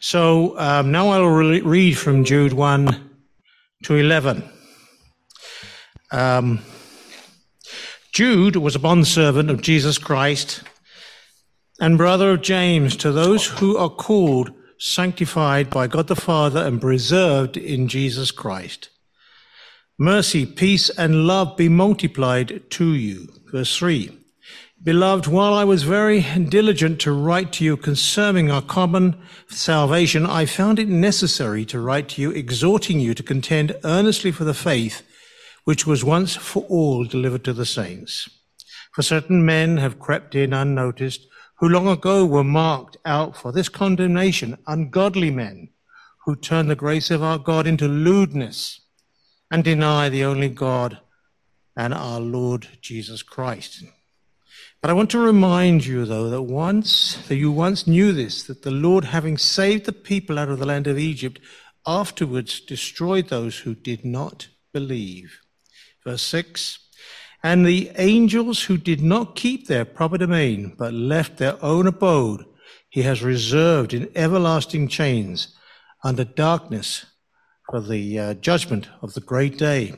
So um, now I'll re- read from Jude 1 to 11. Um, Jude was a bondservant of Jesus Christ and brother of James to those who are called, sanctified by God the Father, and preserved in Jesus Christ. Mercy, peace, and love be multiplied to you. Verse 3. Beloved, while I was very diligent to write to you concerning our common salvation, I found it necessary to write to you, exhorting you to contend earnestly for the faith which was once for all delivered to the saints. For certain men have crept in unnoticed, who long ago were marked out for this condemnation, ungodly men who turn the grace of our God into lewdness and deny the only God and our Lord Jesus Christ. But I want to remind you, though, that once, that you once knew this, that the Lord, having saved the people out of the land of Egypt, afterwards destroyed those who did not believe. Verse 6 And the angels who did not keep their proper domain, but left their own abode, he has reserved in everlasting chains under darkness for the uh, judgment of the great day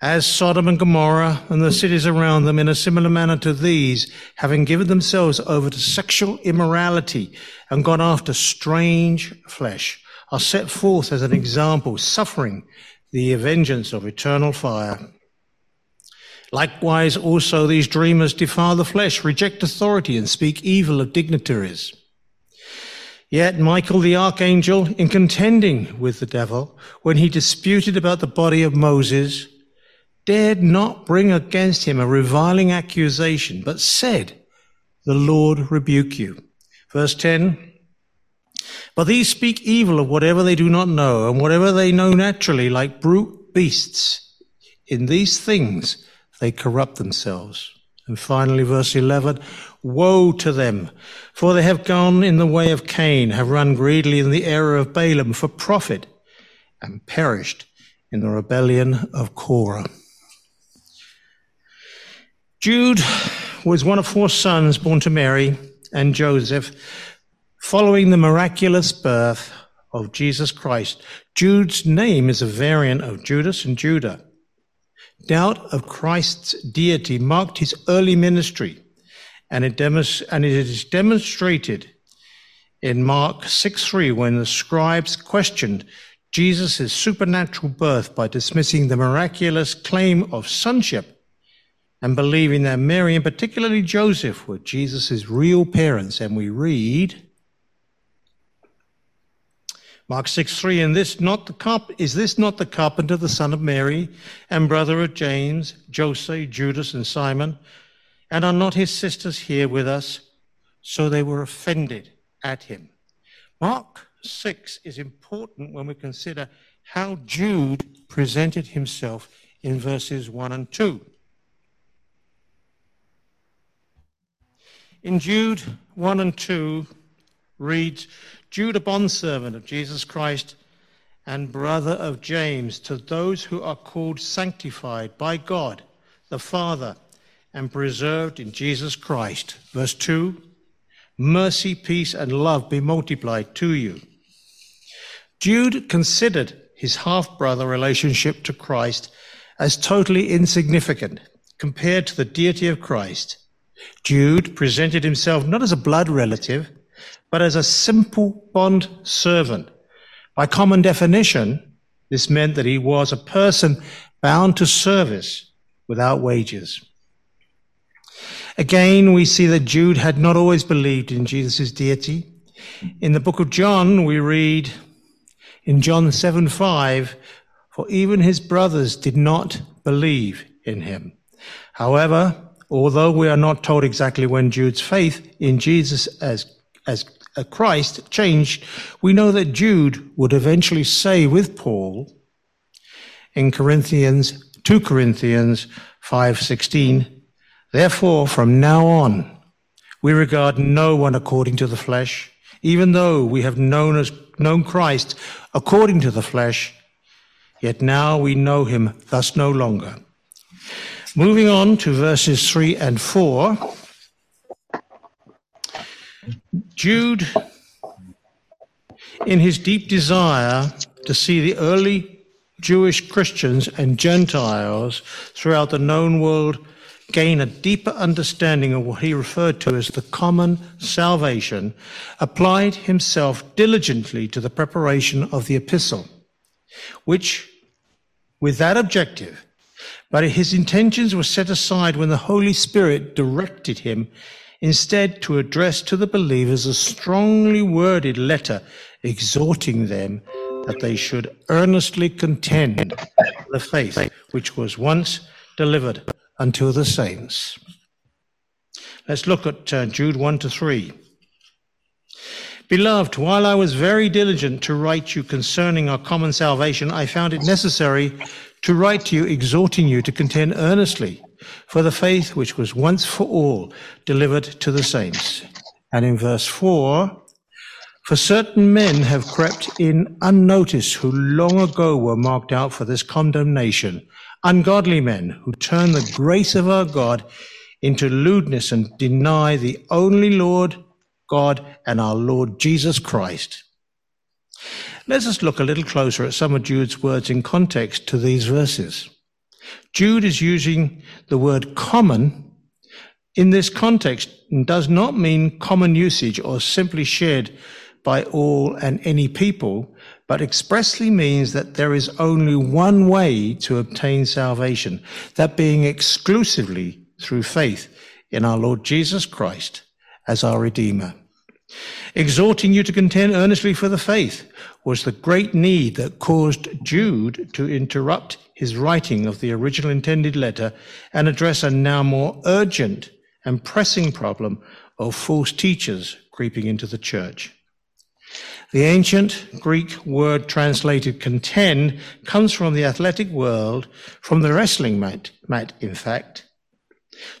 as Sodom and Gomorrah and the cities around them in a similar manner to these, having given themselves over to sexual immorality and gone after strange flesh, are set forth as an example, suffering the vengeance of eternal fire. Likewise, also these dreamers defile the flesh, reject authority, and speak evil of dignitaries. Yet Michael the archangel, in contending with the devil, when he disputed about the body of Moses, dared not bring against him a reviling accusation, but said, The Lord rebuke you. Verse 10 But these speak evil of whatever they do not know, and whatever they know naturally, like brute beasts. In these things they corrupt themselves. And finally, verse 11 Woe to them, for they have gone in the way of Cain, have run greedily in the error of Balaam for profit, and perished in the rebellion of Korah. Jude was one of four sons born to Mary and Joseph following the miraculous birth of Jesus Christ. Jude's name is a variant of Judas and Judah. Doubt of Christ's deity marked his early ministry, and it, and it is demonstrated in Mark 6:3 when the scribes questioned Jesus' supernatural birth by dismissing the miraculous claim of sonship and believing that Mary and particularly Joseph were Jesus' real parents. And we read, Mark 6 3, and this not the carp- is this not the carpenter, the son of Mary, and brother of James, Joseph, Judas, and Simon? And are not his sisters here with us? So they were offended at him. Mark 6 is important when we consider how Jude presented himself in verses 1 and 2. In Jude 1 and 2 reads, Jude, a bondservant of Jesus Christ and brother of James, to those who are called sanctified by God the Father and preserved in Jesus Christ. Verse 2 Mercy, peace, and love be multiplied to you. Jude considered his half brother relationship to Christ as totally insignificant compared to the deity of Christ Jude presented himself not as a blood relative, but as a simple bond servant. By common definition, this meant that he was a person bound to service without wages. Again, we see that Jude had not always believed in Jesus' deity. In the book of John, we read in John 7 5, for even his brothers did not believe in him. However, although we are not told exactly when Jude's faith in Jesus as, as a Christ changed, we know that Jude would eventually say with Paul in Corinthians, 2 Corinthians 5:16, therefore from now on we regard no one according to the flesh, even though we have known as known Christ according to the flesh, yet now we know him thus no longer. Moving on to verses 3 and 4. Jude in his deep desire to see the early Jewish Christians and Gentiles throughout the known world gain a deeper understanding of what he referred to as the common salvation, applied himself diligently to the preparation of the epistle, which, with that objective, but his intentions were set aside when the Holy Spirit directed him instead to address to the believers a strongly worded letter exhorting them that they should earnestly contend for the faith which was once delivered unto the saints. Let's look at uh, Jude 1 to 3. Beloved, while I was very diligent to write you concerning our common salvation, I found it necessary to write to you, exhorting you to contend earnestly for the faith which was once for all delivered to the saints. And in verse 4, for certain men have crept in unnoticed who long ago were marked out for this condemnation, ungodly men who turn the grace of our God into lewdness and deny the only Lord God and our Lord Jesus Christ. Let us look a little closer at some of Jude's words in context to these verses. Jude is using the word common in this context does not mean common usage or simply shared by all and any people, but expressly means that there is only one way to obtain salvation, that being exclusively through faith in our Lord Jesus Christ as our Redeemer. Exhorting you to contend earnestly for the faith was the great need that caused Jude to interrupt his writing of the original intended letter and address a now more urgent and pressing problem of false teachers creeping into the church. The ancient Greek word translated contend comes from the athletic world, from the wrestling mat, mat in fact.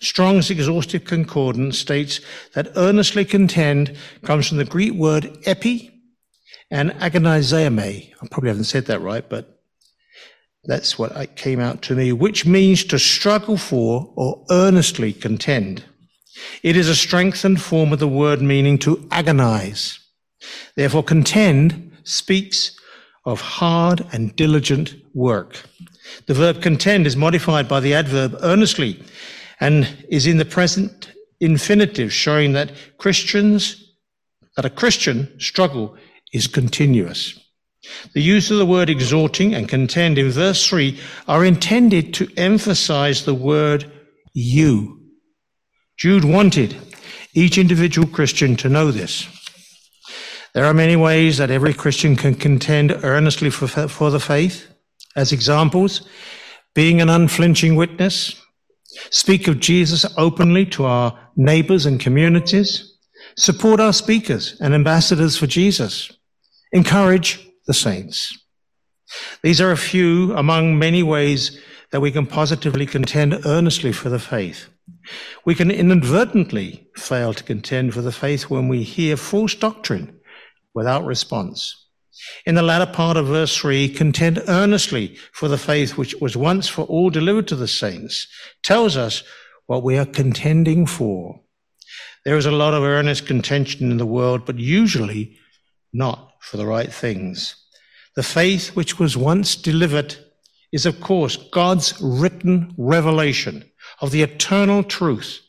Strong's exhaustive concordance states that earnestly contend comes from the Greek word epi and agonizame. I probably haven't said that right, but that's what came out to me, which means to struggle for or earnestly contend. It is a strengthened form of the word meaning to agonize. Therefore, contend speaks of hard and diligent work. The verb contend is modified by the adverb earnestly and is in the present infinitive, showing that Christians, that a Christian struggle is continuous. The use of the word exhorting and contend in verse 3 are intended to emphasize the word you. Jude wanted each individual Christian to know this. There are many ways that every Christian can contend earnestly for, for the faith. As examples, being an unflinching witness, speak of Jesus openly to our neighbors and communities, support our speakers and ambassadors for Jesus, encourage the saints. These are a few among many ways that we can positively contend earnestly for the faith. We can inadvertently fail to contend for the faith when we hear false doctrine without response. In the latter part of verse 3, contend earnestly for the faith which was once for all delivered to the saints, tells us what we are contending for. There is a lot of earnest contention in the world, but usually not for the right things. The faith which was once delivered is, of course, God's written revelation of the eternal truth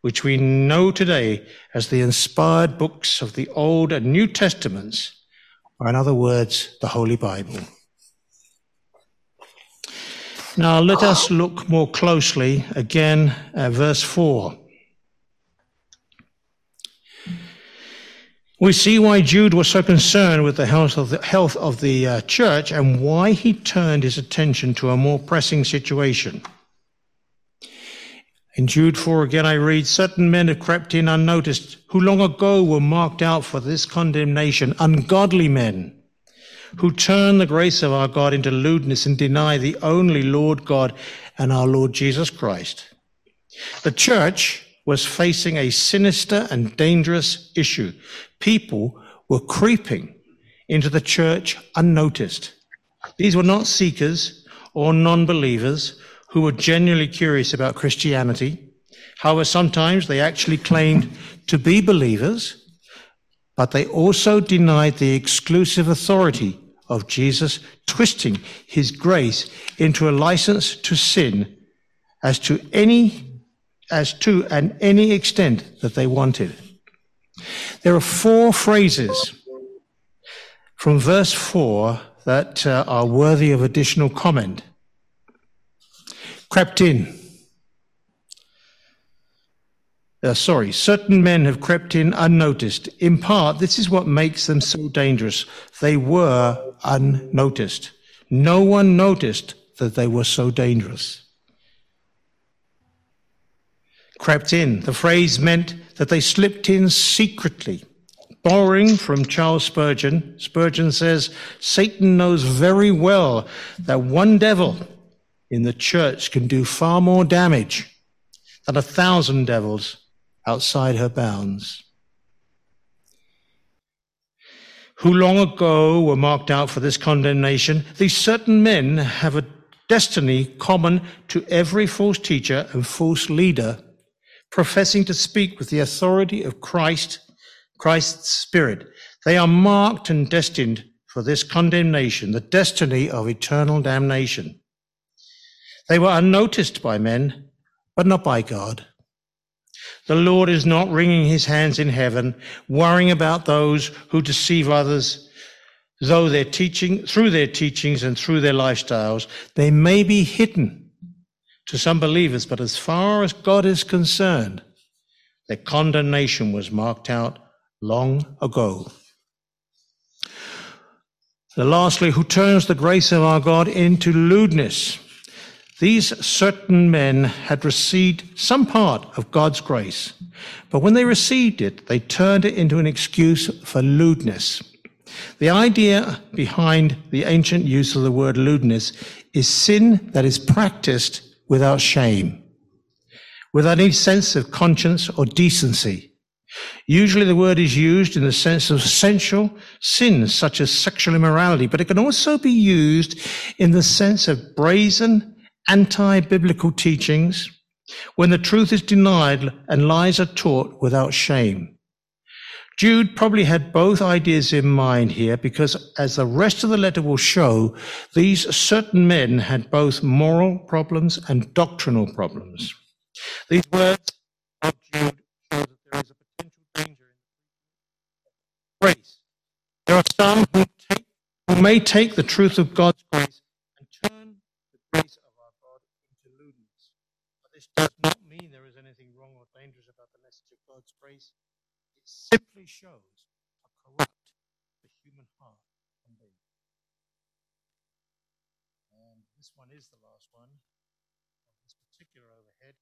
which we know today as the inspired books of the Old and New Testaments, or in other words, the Holy Bible. Now let us look more closely again at verse 4. We see why Jude was so concerned with the health of the, health of the uh, church and why he turned his attention to a more pressing situation. In Jude 4 again, I read, certain men have crept in unnoticed, who long ago were marked out for this condemnation, ungodly men, who turn the grace of our God into lewdness and deny the only Lord God and our Lord Jesus Christ. The church was facing a sinister and dangerous issue. People were creeping into the church unnoticed. These were not seekers or non believers who were genuinely curious about Christianity. However, sometimes they actually claimed to be believers, but they also denied the exclusive authority of Jesus, twisting his grace into a license to sin as to any as to and any extent that they wanted. There are four phrases from verse 4 that uh, are worthy of additional comment. Crept in. Uh, sorry, certain men have crept in unnoticed. In part, this is what makes them so dangerous. They were unnoticed. No one noticed that they were so dangerous. Crept in. The phrase meant that they slipped in secretly. Borrowing from Charles Spurgeon, Spurgeon says, Satan knows very well that one devil in the church can do far more damage than a thousand devils outside her bounds. Who long ago were marked out for this condemnation, these certain men have a destiny common to every false teacher and false leader professing to speak with the authority of Christ, Christ's Spirit. They are marked and destined for this condemnation, the destiny of eternal damnation. They were unnoticed by men, but not by God. The Lord is not wringing his hands in heaven, worrying about those who deceive others, though their teaching, through their teachings and through their lifestyles, they may be hidden to some believers, but as far as God is concerned, their condemnation was marked out long ago. The lastly, who turns the grace of our God into lewdness. These certain men had received some part of God's grace, but when they received it, they turned it into an excuse for lewdness. The idea behind the ancient use of the word lewdness is sin that is practiced without shame, without any sense of conscience or decency. Usually the word is used in the sense of sensual sins such as sexual immorality, but it can also be used in the sense of brazen, anti-biblical teachings when the truth is denied and lies are taught without shame. Jude probably had both ideas in mind here because, as the rest of the letter will show, these certain men had both moral problems and doctrinal problems. These words of Jude show that there is a potential danger in grace. There are some who, take, who may take the truth of God's grace and turn the grace of our God into lewdness. But this does not mean there is anything wrong or dangerous about the message of God's grace It simply shows how corrupt the human heart can be. And this one is the last one of this particular overhead.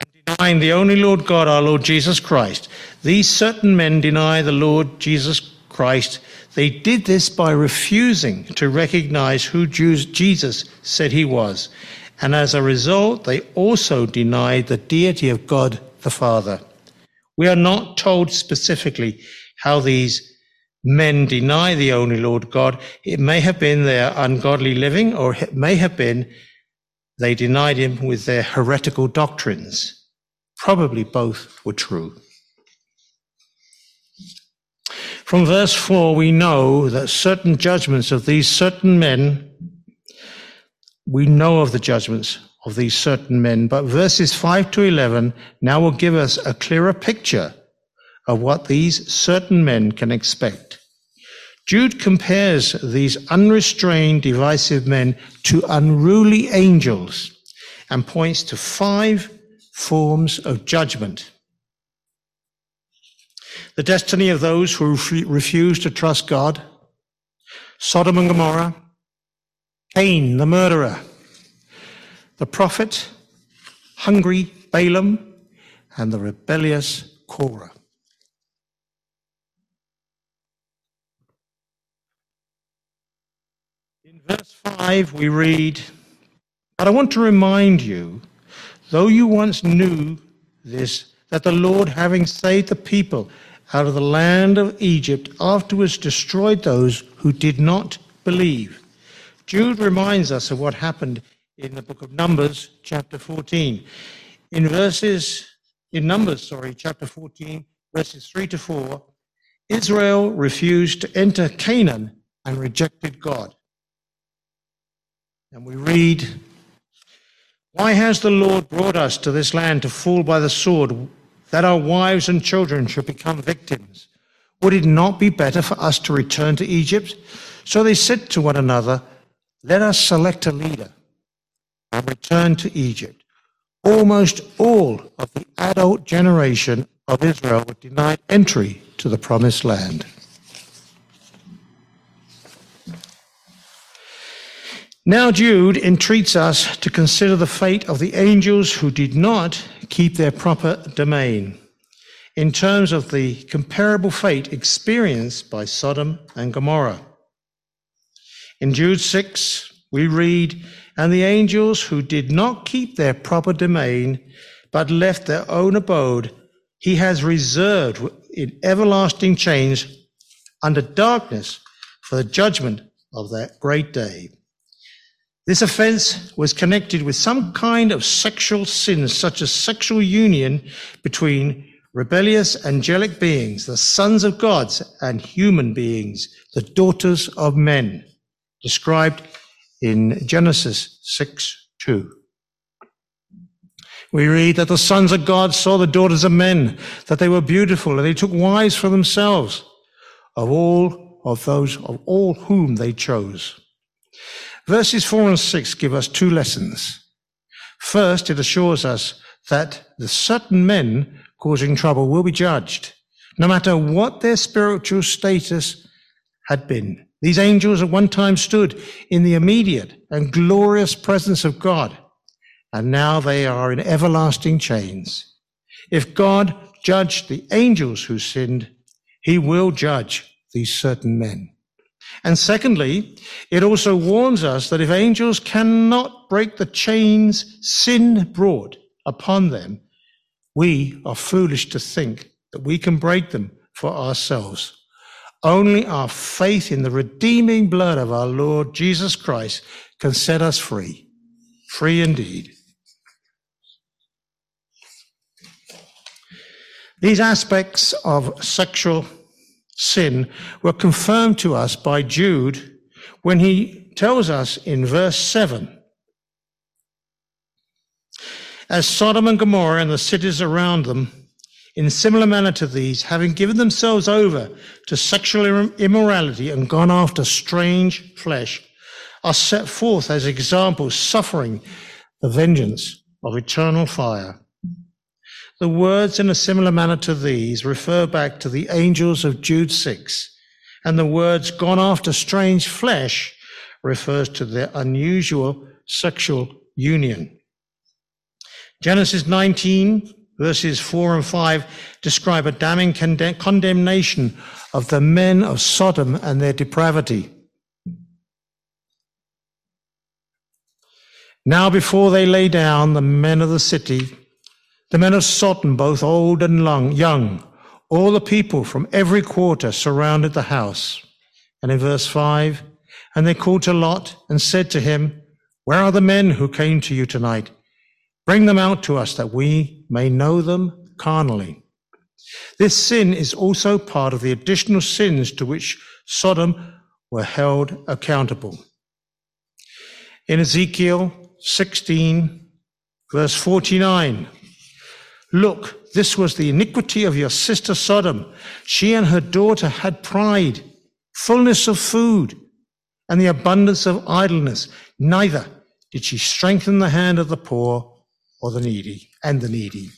And denying the only Lord God, our Lord Jesus Christ. These certain men deny the Lord Jesus Christ. They did this by refusing to recognize who Jesus said he was. And as a result, they also denied the deity of God the Father. We are not told specifically how these men deny the only Lord God. It may have been their ungodly living, or it may have been they denied him with their heretical doctrines. Probably both were true. From verse 4, we know that certain judgments of these certain men, we know of the judgments of these certain men. But verses 5 to 11 now will give us a clearer picture of what these certain men can expect. Jude compares these unrestrained, divisive men to unruly angels and points to five forms of judgment. The destiny of those who refuse to trust God, Sodom and Gomorrah, Cain, the murderer, the prophet, hungry Balaam, and the rebellious Korah. In verse 5, we read, But I want to remind you, though you once knew this, that the Lord, having saved the people out of the land of Egypt, afterwards destroyed those who did not believe. Jude reminds us of what happened in the book of Numbers, chapter 14. In verses, in Numbers, sorry, chapter 14, verses 3 to 4, Israel refused to enter Canaan and rejected God. And we read, Why has the Lord brought us to this land to fall by the sword, that our wives and children should become victims? Would it not be better for us to return to Egypt? So they said to one another, Let us select a leader and return to Egypt. Almost all of the adult generation of Israel were denied entry to the promised land. Now, Jude entreats us to consider the fate of the angels who did not keep their proper domain in terms of the comparable fate experienced by Sodom and Gomorrah. In Jude 6, we read, And the angels who did not keep their proper domain, but left their own abode, he has reserved in everlasting chains under darkness for the judgment of that great day. This offense was connected with some kind of sexual sin, such as sexual union between rebellious angelic beings, the sons of gods, and human beings, the daughters of men, described in Genesis 6 2. We read that the sons of God saw the daughters of men, that they were beautiful, and they took wives for themselves of all of those of all whom they chose. Verses 4 and 6 give us two lessons. First, it assures us that the certain men causing trouble will be judged, no matter what their spiritual status had been. These angels at one time stood in the immediate and glorious presence of God, and now they are in everlasting chains. If God judged the angels who sinned, he will judge these certain men. And secondly, it also warns us that if angels cannot break the chains sin brought upon them, we are foolish to think that we can break them for ourselves. Only our faith in the redeeming blood of our Lord Jesus Christ can set us free, free indeed. These aspects of sexual sin were confirmed to us by Jude when he tells us in verse 7 As Sodom and Gomorrah and the cities around them, in similar manner to these, having given themselves over to sexual immorality and gone after strange flesh, are set forth as examples, suffering the vengeance of eternal fire. The words in a similar manner to these refer back to the angels of Jude 6, and the words gone after strange flesh refers to their unusual sexual union. Genesis 19, verses 4 and 5 describe a damning condemnation of the men of Sodom and their depravity. Now, before they lay down, the men of the city the men of Sodom, both old and young, all the people from every quarter surrounded the house. And in verse 5, and they called to Lot and said to him, Where are the men who came to you tonight? Bring them out to us that we may know them carnally. This sin is also part of the additional sins to which Sodom were held accountable. In Ezekiel 16, verse 49, Look, this was the iniquity of your sister Sodom. She and her daughter had pride, fullness of food, and the abundance of idleness. Neither did she strengthen the hand of the poor or the needy and the needy.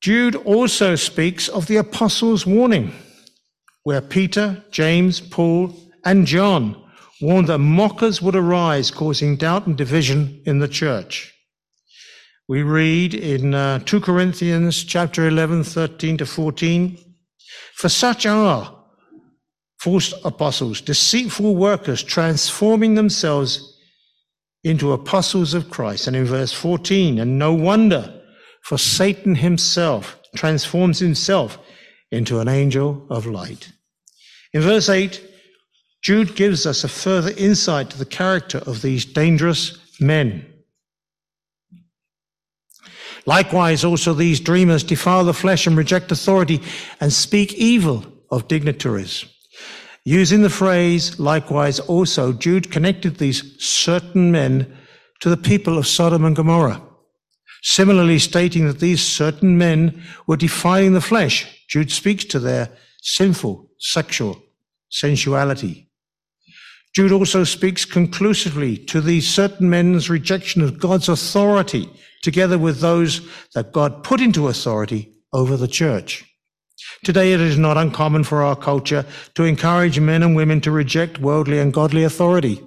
Jude also speaks of the apostles' warning, where Peter, James, Paul, and John warned that mockers would arise, causing doubt and division in the church. We read in uh, 2 Corinthians chapter 11, 13 to 14, for such are false apostles, deceitful workers, transforming themselves into apostles of Christ. And in verse 14, and no wonder, for Satan himself transforms himself into an angel of light. In verse 8, Jude gives us a further insight to the character of these dangerous men. Likewise, also these dreamers defile the flesh and reject authority and speak evil of dignitaries. Using the phrase, likewise, also, Jude connected these certain men to the people of Sodom and Gomorrah. Similarly, stating that these certain men were defiling the flesh, Jude speaks to their sinful sexual sensuality. Jude also speaks conclusively to these certain men's rejection of God's authority, together with those that God put into authority over the church. Today, it is not uncommon for our culture to encourage men and women to reject worldly and godly authority.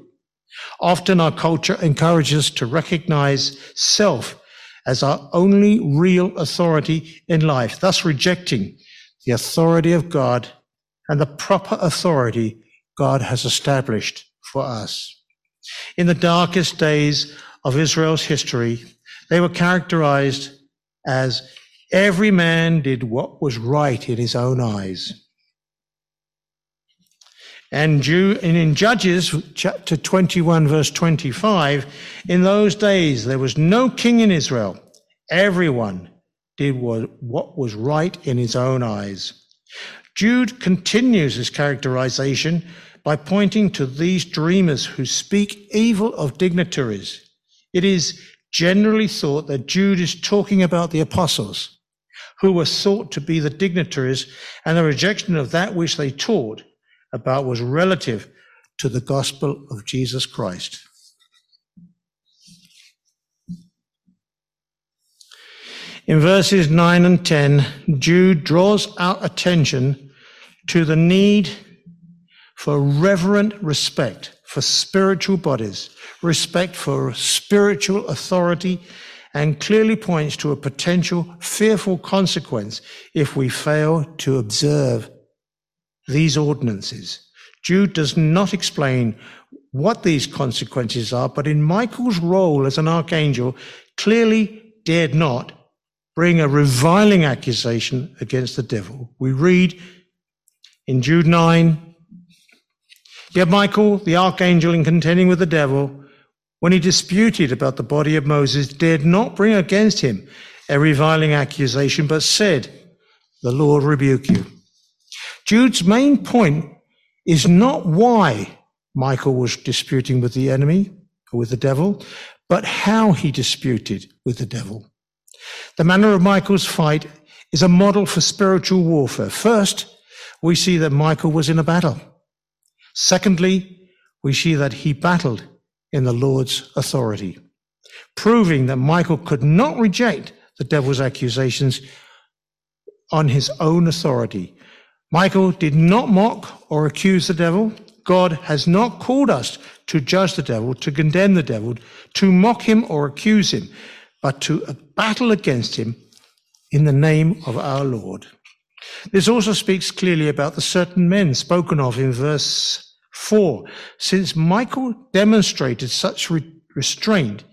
Often, our culture encourages us to recognize self as our only real authority in life, thus rejecting the authority of God and the proper authority God has established for us. In the darkest days of Israel's history, they were characterized as Every man did what was right in his own eyes. And in Judges chapter 21, verse 25, in those days there was no king in Israel. Everyone did what was right in his own eyes. Jude continues his characterization by pointing to these dreamers who speak evil of dignitaries. It is generally thought that Jude is talking about the apostles who were thought to be the dignitaries, and the rejection of that which they taught about was relative to the gospel of Jesus Christ. In verses 9 and 10, Jude draws our attention to the need for reverent respect for spiritual bodies, respect for spiritual authority and clearly points to a potential fearful consequence if we fail to observe these ordinances. Jude does not explain what these consequences are, but in Michael's role as an archangel, clearly dared not bring a reviling accusation against the devil. We read in Jude 9, Yet Michael, the archangel, in contending with the devil, when he disputed about the body of Moses, dared not bring against him a reviling accusation, but said, The Lord rebuke you. Jude's main point is not why Michael was disputing with the enemy or with the devil, but how he disputed with the devil. The manner of Michael's fight is a model for spiritual warfare. First, we see that Michael was in a battle. Secondly, we see that he battled in the Lord's authority, proving that Michael could not reject the devil's accusations on his own authority. Michael did not mock or accuse the devil. God has not called us to judge the devil, to condemn the devil, to mock him or accuse him, but to battle against him in the name of our Lord. This also speaks clearly about the certain men spoken of in verse 4. Since Michael demonstrated such re- restraint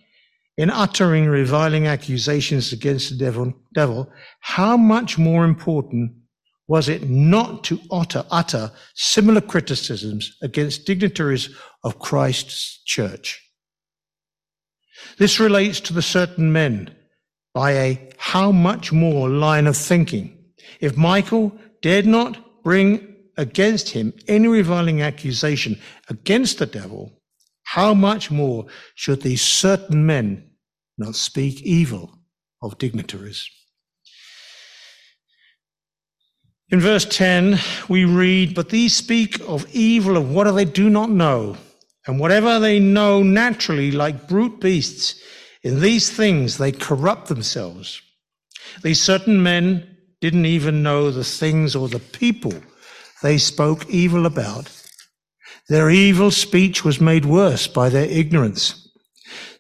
in uttering reviling accusations against the devil, devil, how much more important was it not to utter, utter similar criticisms against dignitaries of Christ's church? This relates to the certain men by a how much more line of thinking. If Michael dared not bring against him any reviling accusation against the devil, how much more should these certain men not speak evil of dignitaries? In verse 10, we read, But these speak of evil of what they do not know, and whatever they know naturally, like brute beasts, in these things they corrupt themselves. These certain men didn't even know the things or the people they spoke evil about. Their evil speech was made worse by their ignorance,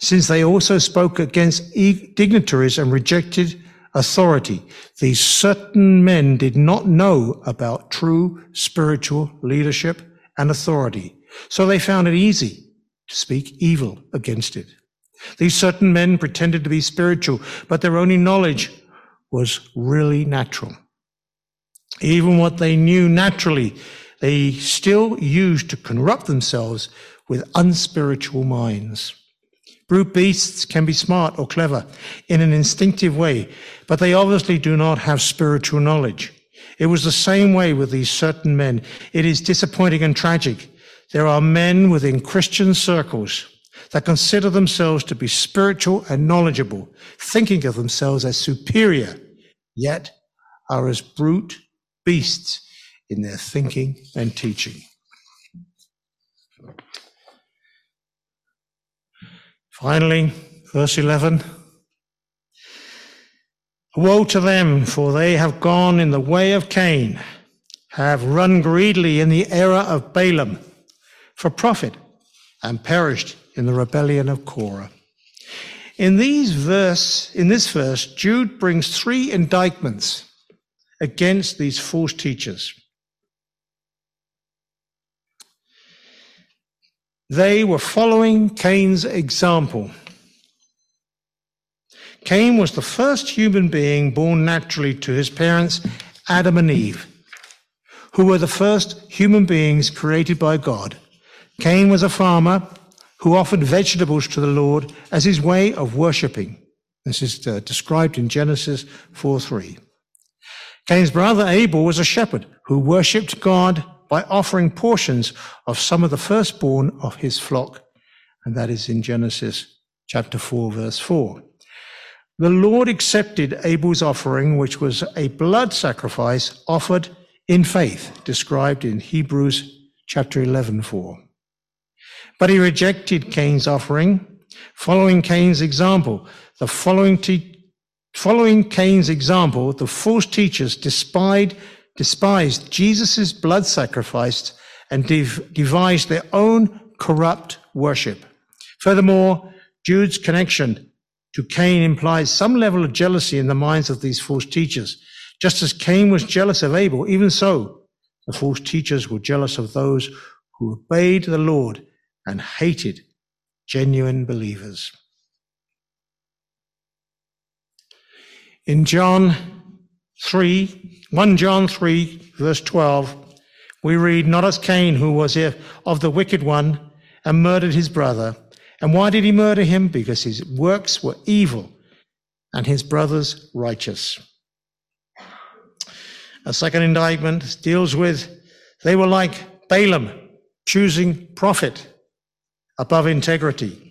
since they also spoke against dignitaries and rejected authority. These certain men did not know about true spiritual leadership and authority, so they found it easy to speak evil against it. These certain men pretended to be spiritual, but their only knowledge was really natural. Even what they knew naturally, they still used to corrupt themselves with unspiritual minds. Brute beasts can be smart or clever in an instinctive way, but they obviously do not have spiritual knowledge. It was the same way with these certain men. It is disappointing and tragic. There are men within Christian circles that consider themselves to be spiritual and knowledgeable, thinking of themselves as superior, yet are as brute beasts in their thinking and teaching. Finally, verse 11. Woe to them, for they have gone in the way of Cain, have run greedily in the error of Balaam for profit, and perished in the rebellion of Korah. In these verse, in this verse, Jude brings three indictments against these false teachers. They were following Cain's example. Cain was the first human being born naturally to his parents, Adam and Eve, who were the first human beings created by God. Cain was a farmer who offered vegetables to the Lord as his way of worshipping. This is uh, described in Genesis 4 3. Cain's brother Abel was a shepherd who worshipped God by offering portions of some of the firstborn of his flock. And that is in Genesis chapter 4, verse 4. The Lord accepted Abel's offering, which was a blood sacrifice offered in faith, described in Hebrews chapter 11, 4. But he rejected Cain's offering, following Cain's example. The following, te- following Cain's example, the false teachers despised despised Jesus' blood sacrifice and dev- devised their own corrupt worship. Furthermore, Jude's connection to Cain implies some level of jealousy in the minds of these false teachers. Just as Cain was jealous of Abel, even so, the false teachers were jealous of those who obeyed the Lord and hated genuine believers. In John 3, 1 John 3, verse 12, we read, Not as Cain, who was of the wicked one and murdered his brother. And why did he murder him? Because his works were evil and his brothers righteous. A second indictment deals with they were like Balaam, choosing profit above integrity.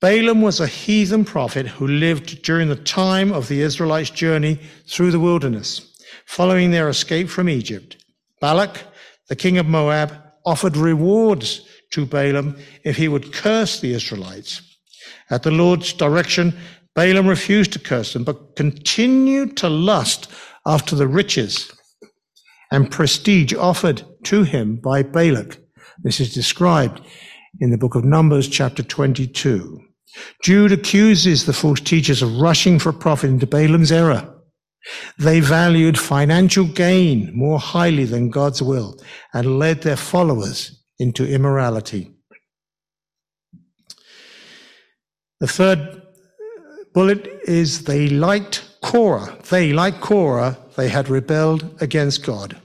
Balaam was a heathen prophet who lived during the time of the Israelites' journey through the wilderness, following their escape from Egypt. Balak, the king of Moab, offered rewards to Balaam if he would curse the Israelites. At the Lord's direction, Balaam refused to curse them, but continued to lust after the riches and prestige offered to him by Balak. This is described in the book of Numbers, chapter 22. Jude accuses the false teachers of rushing for profit into Balaam's error. They valued financial gain more highly than God's will and led their followers into immorality. The third bullet is they liked Korah. They, like Korah, they had rebelled against God.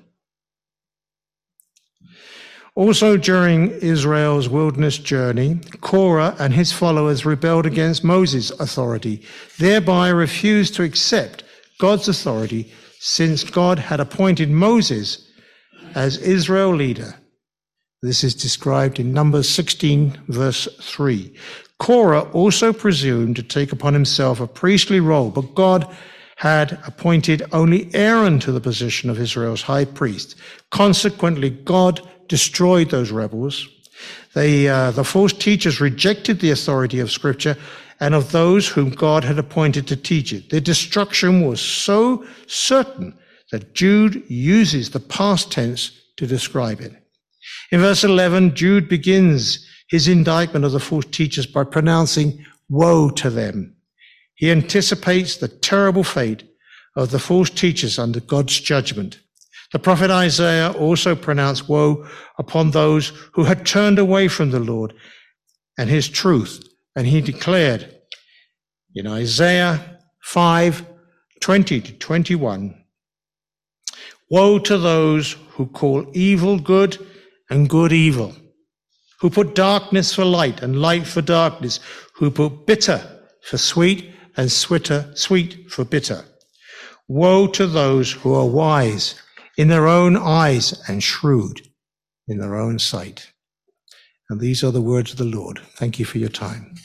Also, during Israel's wilderness journey, Korah and his followers rebelled against Moses' authority, thereby refused to accept God's authority since God had appointed Moses as Israel leader. This is described in Numbers 16, verse 3. Korah also presumed to take upon himself a priestly role, but God had appointed only Aaron to the position of Israel's high priest. Consequently, God destroyed those rebels. They, uh, the false teachers rejected the authority of Scripture and of those whom God had appointed to teach it. Their destruction was so certain that Jude uses the past tense to describe it. In verse 11, Jude begins his indictment of the false teachers by pronouncing woe to them. He anticipates the terrible fate of the false teachers under God's judgment. The prophet Isaiah also pronounced woe upon those who had turned away from the Lord and his truth. And he declared in Isaiah 5 20 to 21 Woe to those who call evil good and good evil, who put darkness for light and light for darkness, who put bitter for sweet and sweeter, sweet for bitter. Woe to those who are wise in their own eyes and shrewd in their own sight. And these are the words of the Lord. Thank you for your time.